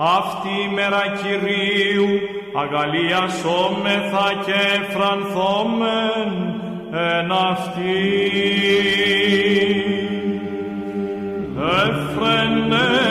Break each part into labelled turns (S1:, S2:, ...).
S1: Αυτή η μέρα Κυρίου αγαλίασόμεθα και φρανθόμεν εν αυτή. Εφρενέστον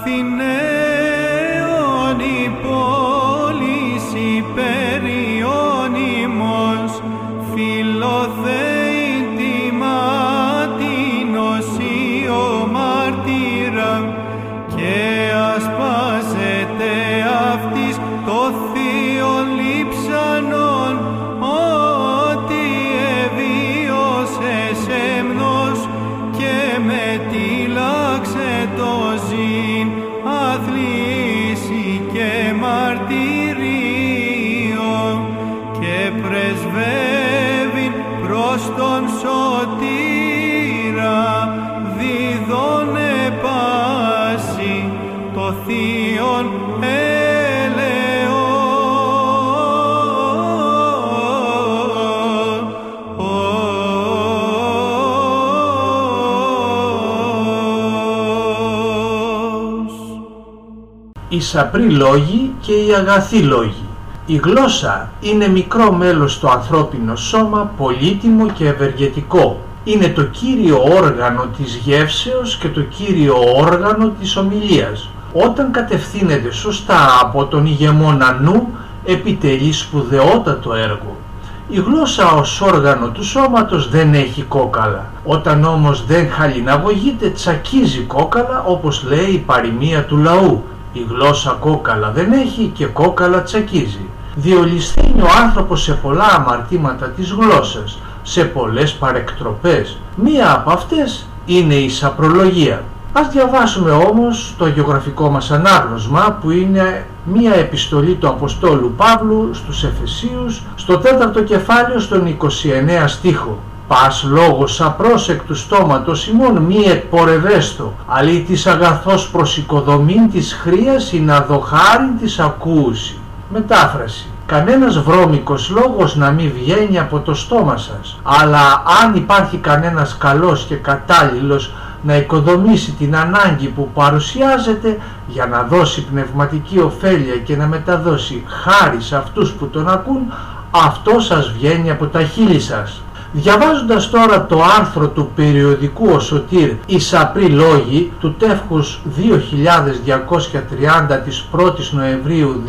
S2: Athena
S3: Οι σαπροί λόγοι και οι αγαθοί λόγοι. Η γλώσσα είναι μικρό μέλος στο ανθρώπινο σώμα, πολύτιμο και ευεργετικό. Είναι το κύριο όργανο της γεύσεως και το κύριο όργανο της ομιλίας. Όταν κατευθύνεται σωστά από τον ηγεμόνα νου, επιτελεί σπουδαιότατο έργο. Η γλώσσα ως όργανο του σώματος δεν έχει κόκαλα. Όταν όμως δεν χαλιναγωγείται τσακίζει κόκαλα όπως λέει η παροιμία του λαού. Η γλώσσα κόκαλα δεν έχει και κόκαλα τσακίζει. Διολυσθένει ο άνθρωπος σε πολλά αμαρτήματα της γλώσσας, σε πολλές παρεκτροπές. Μία από αυτές είναι η σαπρολογία. Ας διαβάσουμε όμως το γεωγραφικό μας ανάγνωσμα που είναι μία επιστολή του Αποστόλου Παύλου στους Εφεσίους στο τέταρτο κεφάλαιο στον 29 στίχο. Πας λόγος απρόσεκτου στόματος ημών μη εκπορευέστο, αλλή της αγαθός προς οικοδομήν της χρίας ή να δοχάριν της ακούουση. Μετάφραση. Κανένας βρώμικος λόγος να μην βγαίνει από το στόμα σας, αλλά αν υπάρχει κανένας καλός και κατάλληλος να οικοδομήσει την ανάγκη που παρουσιάζεται για να δώσει πνευματική ωφέλεια και να μεταδώσει χάρη σε αυτούς που τον ακούν, αυτό σας βγαίνει από τα χείλη σας. Διαβάζοντας τώρα το άρθρο του περιοδικού Ο Σωτήρ «Οι Σαπροί Λόγοι» του τεύχους 2230 της 1ης Νοεμβρίου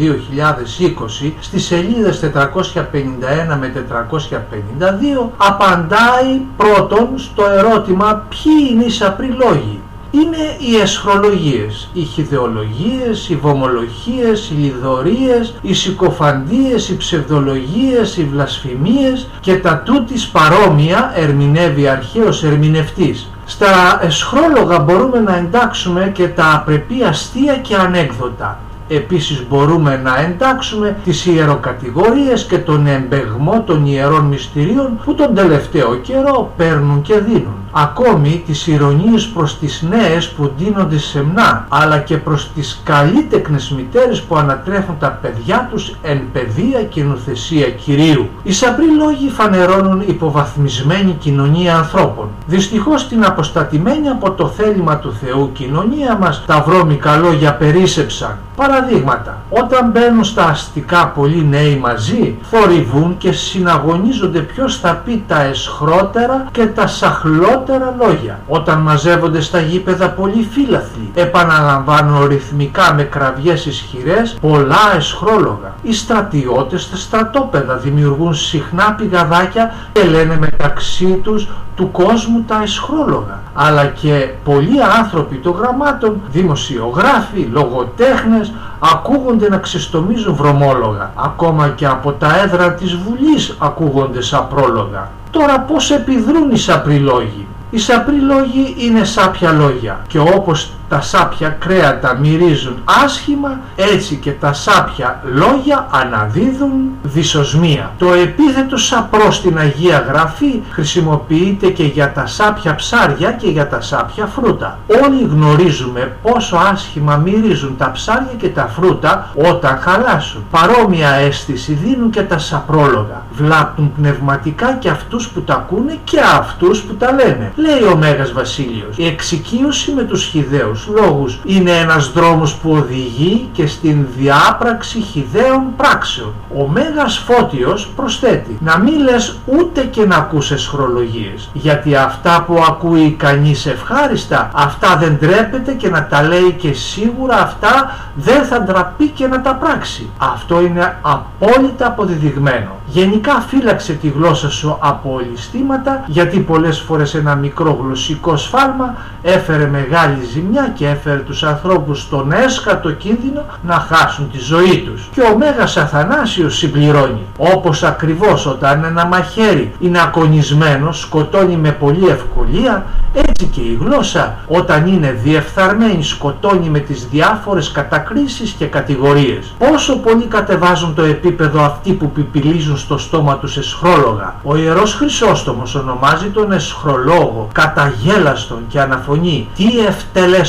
S3: 2020 στις σελίδες 451 με 452 απαντάει πρώτον στο ερώτημα ποιοι είναι οι Σαπροί Λόγοι; Είναι οι εσχρολογίες, οι χιδεολογίες, οι βομολογίες, οι λιδωρίες, οι συκοφαντίες, οι ψευδολογίες, οι βλασφημίες και τα τούτης παρόμοια ερμηνεύει αρχαίος ερμηνευτής. Στα εσχρόλογα μπορούμε να εντάξουμε και τα απρεπή αστεία και ανέκδοτα. Επίσης μπορούμε να εντάξουμε τις ιεροκατηγορίες και τον εμπεγμό των ιερών μυστηρίων που τον τελευταίο καιρό παίρνουν και δίνουν. Ακόμη τις ηρωνίες προς τις νέες που ντύνονται σεμνά, αλλά και προς τις καλλίτεκνες μητέρες που ανατρέφουν τα παιδιά τους εν παιδεία και νουθεσία Κυρίου. Οι σαπροί λόγοι φανερώνουν υποβαθμισμένη κοινωνία ανθρώπων. Δυστυχώς την αποστατημένη από το θέλημα του Θεού κοινωνία μας τα βρώμικα λόγια περίσεψαν. Παραδείγματα, όταν μπαίνουν στα αστικά πολλοί νέοι μαζί, θορυβούν και συναγωνίζονται ποιος θα πει τα εσχρότερα και τα σαχλότερα λόγια. Όταν μαζεύονται στα γήπεδα πολλοί φύλαθλοι, επαναλαμβάνουν ρυθμικά με κραυγές ισχυρές πολλά εσχρόλογα. Οι στρατιώτες στα στρατόπεδα δημιουργούν συχνά πηγαδάκια και λένε μεταξύ τους του κόσμου τα εσχρόλογα. Αλλά και πολλοί άνθρωποι των γραμμάτων, δημοσιογράφοι, λογοτέχνες, ακούγονται να ξεστομίζουν βρωμόλογα. Ακόμα και από τα έδρα της Βουλής ακούγονται σαπρόλογα. Τώρα πώς επιδρούν οι σαπριλόγοι; Οι σαπριλόγοι είναι σάπια λόγια. Και όπως τα σάπια κρέατα μυρίζουν άσχημα, έτσι και τα σάπια λόγια αναδίδουν δυσοσμία. Το επίθετο σαπρό στην Αγία Γραφή χρησιμοποιείται και για τα σάπια ψάρια και για τα σάπια φρούτα. Όλοι γνωρίζουμε πόσο άσχημα μυρίζουν τα ψάρια και τα φρούτα όταν χαλάσουν. Παρόμοια αίσθηση δίνουν και τα σαπρόλογα. Βλάπτουν πνευματικά και αυτούς που τα ακούνε και αυτούς που τα λένε. Λέει ο Μέγας Βασίλειος, η εξοικείωση με τους χιδαίους λόγους είναι ένας δρόμος που οδηγεί και στην διάπραξη χιδαίων πράξεων. Ο Μέγας Φώτιος προσθέτει να μην λες ούτε και να ακούς εσχρολογίες γιατί αυτά που ακούει κανείς ευχάριστα αυτά δεν τρέπεται και να τα λέει και σίγουρα αυτά δεν θα ντραπεί και να τα πράξει. Αυτό είναι απόλυτα αποδεδειγμένο. Γενικά φύλαξε τη γλώσσα σου από ολιστήματα γιατί πολλές φορές ένα μικρό γλωσσικό σφάλμα έφερε μεγάλη ζημιά και έφερε τους ανθρώπους στον έσκατο κίνδυνο να χάσουν τη ζωή τους. Και ο Μέγας Αθανάσιος συμπληρώνει όπως ακριβώς όταν ένα μαχαίρι είναι ακονισμένο σκοτώνει με πολύ ευκολία έτσι και η γλώσσα όταν είναι διεφθαρμένη σκοτώνει με τις διάφορες κατακρίσεις και κατηγορίες. Πόσο πολύ κατεβάζουν το επίπεδο αυτοί που πιπιλίζουν στο στόμα τους εσχρόλογα. Ο Ιερός Χρυσόστομος ονομάζει τον εσχρολόγο καταγέλαστον και αναφωνεί τι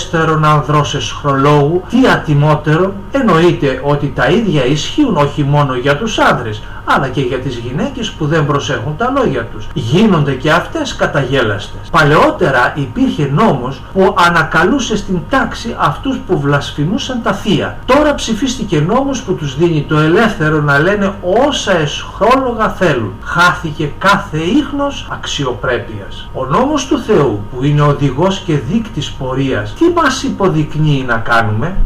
S3: ευτελέστερον ανδρός εσχρολόγου, τι ατιμότερο, εννοείται ότι τα ίδια ισχύουν όχι μόνο για τους άνδρες, αλλά και για τις γυναίκες που δεν προσέχουν τα λόγια τους. Γίνονται και αυτές καταγέλαστες. Παλαιότερα υπήρχε νόμος που ανακαλούσε στην τάξη αυτούς που βλασφημούσαν τα θεία. Τώρα ψηφίστηκε νόμος που τους δίνει το ελεύθερο να λένε όσα εσχρόλογα θέλουν. Χάθηκε κάθε ίχνος αξιοπρέπειας. Ο νόμος του Θεού που είναι οδηγός και δείκτης πορείας, τι μας υποδεικνύει να κάνουμε;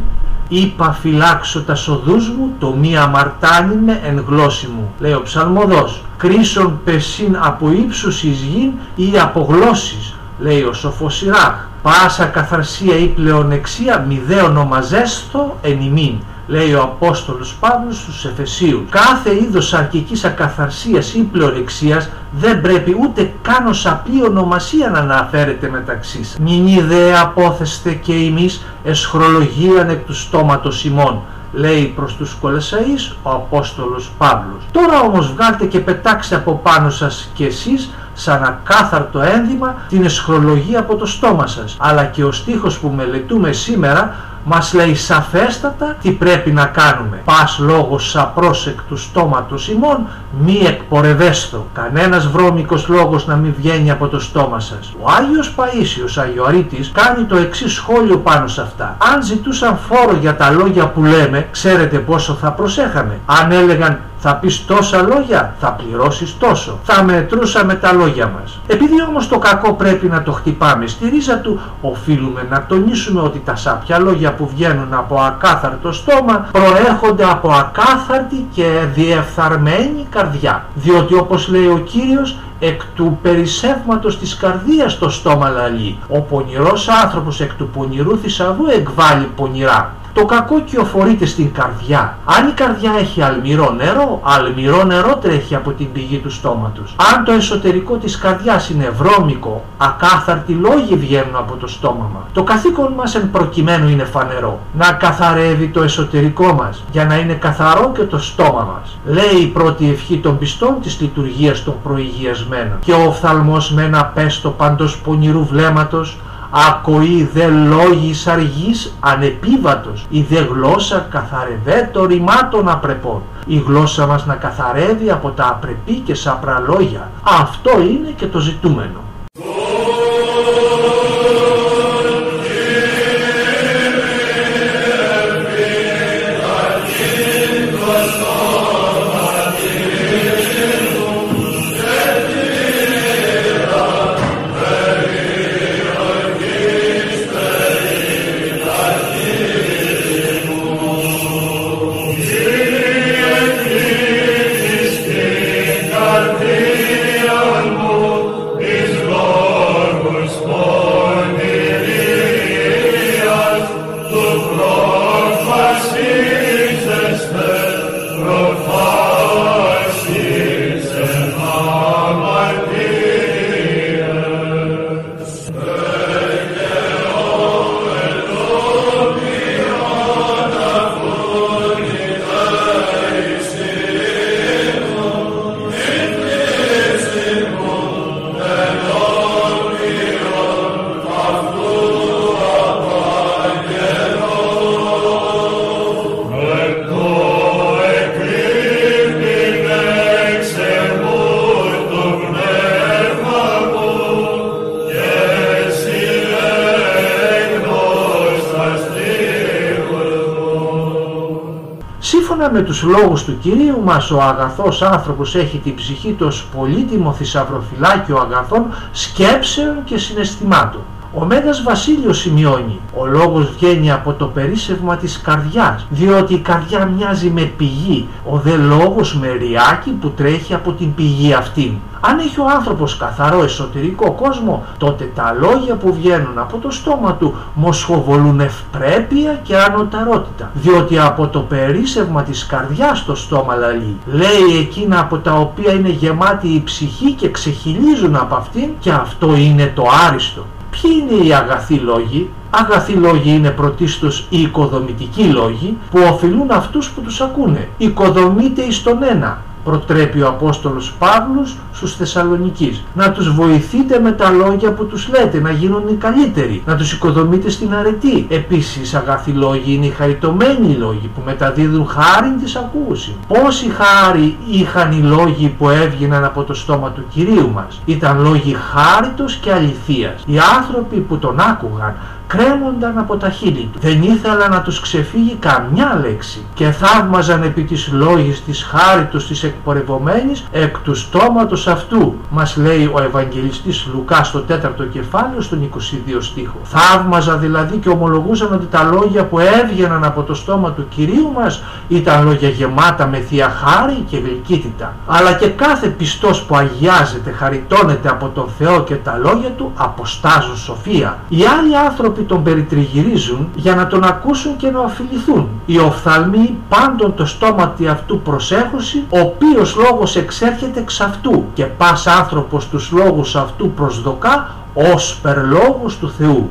S3: Είπα φυλάξω τα σοδούς μου, το μη αμαρτάνει με εν γλώσση μου. Λέει ο ψαλμοδός, κρίσον πεσίν από ύψους εις γην ή από γλώσσης, λέει ο σοφός Ιράχ. Πάσα καθαρσία ή πλεονεξία μηδέ ονομαζέστο εν ημίν λέει ο Απόστολος Παύλος στους Εφεσίους. Κάθε είδος αρκικής ακαθαρσίας ή πλεονεξίας δεν πρέπει ούτε καν ως απλή ονομασία να αναφέρεται μεταξύ σας. Μην ιδέα απόθεστε και εμείς εσχρολογίαν εκ του στόματος ημών λέει προς τους Κολεσαείς ο Απόστολος Παύλος. Τώρα όμως βγάλτε και πετάξτε από πάνω σας και εσείς σαν ακάθαρτο ένδυμα την εσχρολογία από το στόμα σας. Αλλά και ο στίχος που μελετούμε σήμερα μας λέει σαφέστατα τι πρέπει να κάνουμε. Πας λόγος σαπρόσεκ του στόματος ημών μη εκπορευέστο. Κανένας βρώμικος λόγος να μην βγαίνει από το στόμα σας. Ο Άγιος Παΐσιος Αγιορείτης κάνει το εξής σχόλιο πάνω σε αυτά. Αν ζητούσαν φόρο για τα λόγια που λέμε, ξέρετε πόσο θα προσέχαμε. Αν έλεγαν θα πεις τόσα λόγια, θα πληρώσεις τόσο. Θα μετρούσαμε τα λόγια μας. Επειδή όμως το κακό πρέπει να το χτυπάμε στη ρίζα του, οφείλουμε να τονίσουμε ότι τα σάπια λόγια που βγαίνουν από ακάθαρτο στόμα προέρχονται από ακάθαρτη και διεφθαρμένη καρδιά. Διότι όπως λέει ο Κύριος, εκ του περισσεύματος της καρδίας το στόμα λαλεί. Ο πονηρός άνθρωπος εκ του πονηρού θησαυρού εκβάλλει πονηρά. Το κακό κυοφορείται στην καρδιά. Αν η καρδιά έχει αλμυρό νερό, αλμυρό νερό τρέχει από την πηγή του στόματος. Αν το εσωτερικό της καρδιάς είναι βρώμικο, ακάθαρτοι λόγοι βγαίνουν από το στόμα μας. Το καθήκον μας εν προκειμένου είναι φανερό. Να καθαρεύει το εσωτερικό μας, για να είναι καθαρό και το στόμα μας. Λέει η πρώτη ευχή των πιστών της λειτουργίας των προηγιασμένων. Και ο οφθαλμός με ένα πέστο παντός πονηρού βλέμματος, ακοή δε λόγης αργής ανεπίβατος, η δε γλώσσα καθαρευέ το ρημάτων απρεπών. Η γλώσσα μας να καθαρεύει από τα απρεπή και σαπρά λόγια. Αυτό είναι και το ζητούμενο. Σύμφωνα με τους λόγους του Κυρίου μας ο αγαθός άνθρωπος έχει την ψυχή του ως πολύτιμο θησαυροφυλάκιο αγαθών σκέψεων και συναισθημάτων. Ο Μέγας Βασίλειος σημειώνει «Ο λόγος βγαίνει από το περίσσευμα της καρδιάς, διότι η καρδιά μοιάζει με πηγή, ο δε λόγος με ριάκι που τρέχει από την πηγή αυτήν». Αν έχει ο άνθρωπος καθαρό εσωτερικό κόσμο, τότε τα λόγια που βγαίνουν από το στόμα του μοσχοβολούν ευπρέπεια και ανωταρότητα, διότι από το περίσσευμα της καρδιάς το στόμα λαλεί. Λέει εκείνα από τα οποία είναι γεμάτη η ψυχή και ξεχυλίζουν από αυτήν και αυτό είναι το άριστο. Ποιοι είναι οι αγαθοί λόγοι; Αγαθοί λόγοι είναι πρωτίστως οι οικοδομητικοί λόγοι που οφειλούν αυτούς που τους ακούνε. Οικοδομείται εις τον ένα προτρέπει ο Απόστολος Παύλος στους Θεσσαλονικείς. Να τους βοηθείτε με τα λόγια που τους λέτε, να γίνουν οι καλύτεροι, να τους οικοδομείτε στην αρετή. Επίσης αγαθοί λόγοι είναι οι χαριτωμένοι λόγοι που μεταδίδουν χάρη της ακούση. Πόση χάρη είχαν οι λόγοι που έβγαιναν από το στόμα του Κυρίου μας; Ήταν λόγοι χάριτος και αληθείας. Οι άνθρωποι που τον άκουγαν κρέμονταν από τα χείλη του. Δεν ήθελα να τους ξεφύγει καμιά λέξη και θαύμαζαν επί της λόγης της χάριτος της εκπορευομένης εκ του στόματος αυτού. Μας λέει ο Ευαγγελιστής Λουκάς στο 4ο κεφάλαιο στον 22 στίχο. Θαύμαζα δηλαδή και ομολογούσαν ότι τα λόγια που έβγαιναν από το στόμα του Κυρίου μας ήταν λόγια γεμάτα με θεία χάρη και γλυκύτητα. Αλλά και κάθε πιστός που αγιάζεται, χαριτώνεται από τον Θεό και τα λόγια του αποστάζουν σοφία. Οι άλλοι άνθρωποι άνθρωποι τον περιτριγυρίζουν για να τον ακούσουν και να οφειληθούν. Οι οφθαλμοί πάντων το στόματι αυτού προσέχουσι, ο οποίος λόγος εξέρχεται εξ αυτού και πας άνθρωπος τους λόγους αυτού προσδοκά ως περλόγους του Θεού.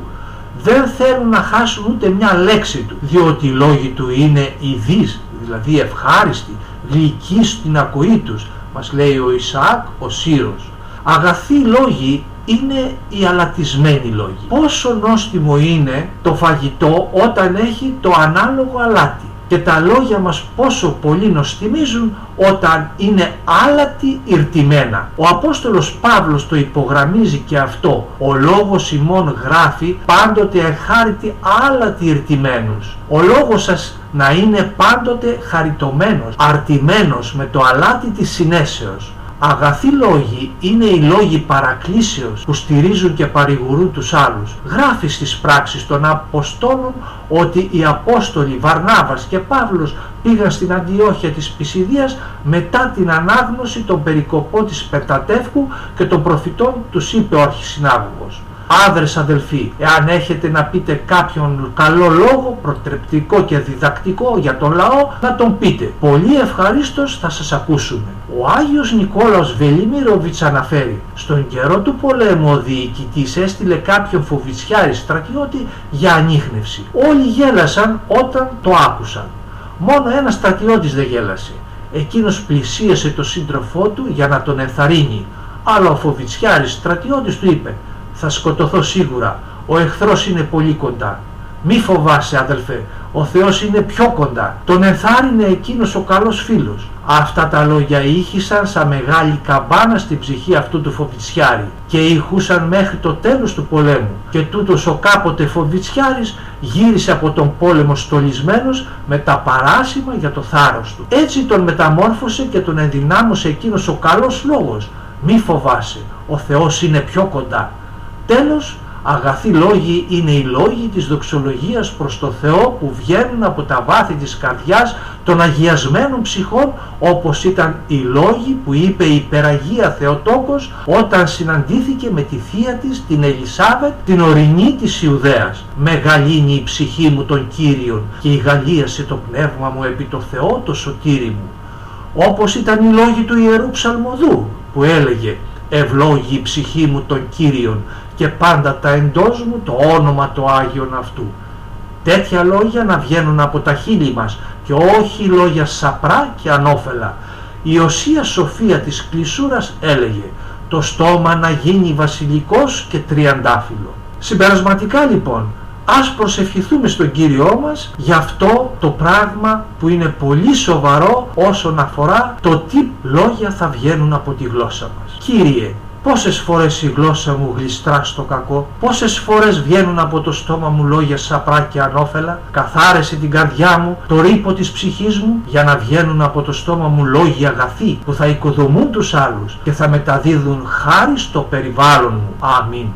S3: Δεν θέλουν να χάσουν ούτε μια λέξη του, διότι οι λόγοι του είναι ειδείς, δηλαδή ευχάριστοι, γλυκοί στην ακοή τους, μας λέει ο Ισαάκ ο Σύρος. Αγαθοί λόγοι είναι οι αλατισμένοι λόγοι. Πόσο νόστιμο είναι το φαγητό όταν έχει το ανάλογο αλάτι και τα λόγια μας πόσο πολύ νοστιμίζουν όταν είναι άλατι ηρτημένα. Ο Απόστολος Παύλος το υπογραμμίζει και αυτό. Ο λόγος ημών γράφει πάντοτε εχάρητη άλατι ηρτημένους. Ο λόγος σας να είναι πάντοτε χαριτωμένος, αρτημένος με το αλάτι της συνέσεως. Αγαθοί λόγοι είναι οι λόγοι παρακλήσεως που στηρίζουν και παρηγορούν τους άλλους. Γράφει στις πράξεις των Αποστόλων ότι οι Απόστολοι Βαρνάβας και Παύλος πήγαν στην Αντιόχεια της Πισιδίας μετά την ανάγνωση των περικοπών της Πεντατεύκου και των προφητών τους είπε ο Αρχισυνάγωγος. Άδρες αδελφοί, εάν έχετε να πείτε κάποιον καλό λόγο, προτρεπτικό και διδακτικό για τον λαό, να τον πείτε. Πολύ ευχαρίστως θα σας ακούσουμε. Ο Άγιος Νικόλαος Βελιμίροβιτς αναφέρει «Στον καιρό του πολέμου ο διοικητής έστειλε κάποιον φοβιτσιάρη στρατιώτη για ανείχνευση. Όλοι γέλασαν όταν το άκουσαν. Μόνο ένας στρατιώτης δεν γέλασε. Εκείνος πλησίασε το σύντροφό του για να τον ενθαρρύνει. Αλλά ο φοβιτσιάρης στρατιώτης του είπε «Θα σκοτωθώ σίγουρα, ο εχθρός είναι πολύ κοντά». Μη φοβάσαι αδελφέ, ο Θεός είναι πιο κοντά. Τον ενθάρρυνε εκείνος ο καλός φίλος. Αυτά τα λόγια ήχησαν σαν μεγάλη καμπάνα στην ψυχή αυτού του Φοβιτσιάρη και ηχούσαν μέχρι το τέλος του πολέμου και τούτος ο κάποτε Φοβιτσιάρης γύρισε από τον πόλεμο στολισμένος με τα παράσημα για το θάρρος του. Έτσι τον μεταμόρφωσε και τον ενδυνάμωσε εκείνος ο καλός λόγος. Μη φοβάσαι, ο Θεός είναι πιο κοντά. Τέλος, Αγαθοί λόγοι είναι οι λόγοι της δοξολογίας προς το Θεό που βγαίνουν από τα βάθη της καρδιάς των αγιασμένων ψυχών όπως ήταν οι λόγοι που είπε η υπεραγία Θεοτόκος όταν συναντήθηκε με τη θεία της την Ελισάβετ την ορεινή της Ιουδαίας. Μεγαλύνει η ψυχή μου των Κύριων και ηγαλίασε το πνεύμα μου επί το Θεό το σωτήρι μου. Όπως ήταν οι λόγοι του Ιερού Ψαλμοδού που έλεγε «Ευλόγη η ψυχή μου των Κύριων και πάντα τα εντός μου το όνομα το Άγιον αυτού. Τέτοια λόγια να βγαίνουν από τα χείλη μας και όχι λόγια σαπρά και ανώφελα. Η Οσία Σοφία της Κλεισούρας έλεγε το στόμα να γίνει βασιλικός και τριαντάφυλλο. Συμπερασματικά λοιπόν, ας προσευχηθούμε στον Κύριό μας για αυτό το πράγμα που είναι πολύ σοβαρό όσον αφορά το τι λόγια θα βγαίνουν από τη γλώσσα μας. Κύριε, Πόσες φορές η γλώσσα μου γλιστρά στο κακό, πόσες φορές βγαίνουν από το στόμα μου λόγια σαπρά και ανώφελα, καθάρεσε την καρδιά μου, το ρήπο της ψυχής μου, για να βγαίνουν από το στόμα μου λόγια αγαθοί που θα οικοδομούν τους άλλους και θα μεταδίδουν χάρη στο περιβάλλον μου. Αμήν.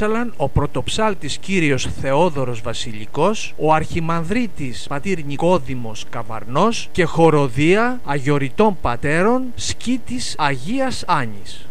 S4: Έψαλαν ο πρωτοψάλτης κύριος Θεόδωρος Βασιλικός, ο αρχιμανδρίτης πατήρ Νικόδημος Καβαρνός και χοροδία αγιοριτών πατέρων σκήτης Αγίας Άνης.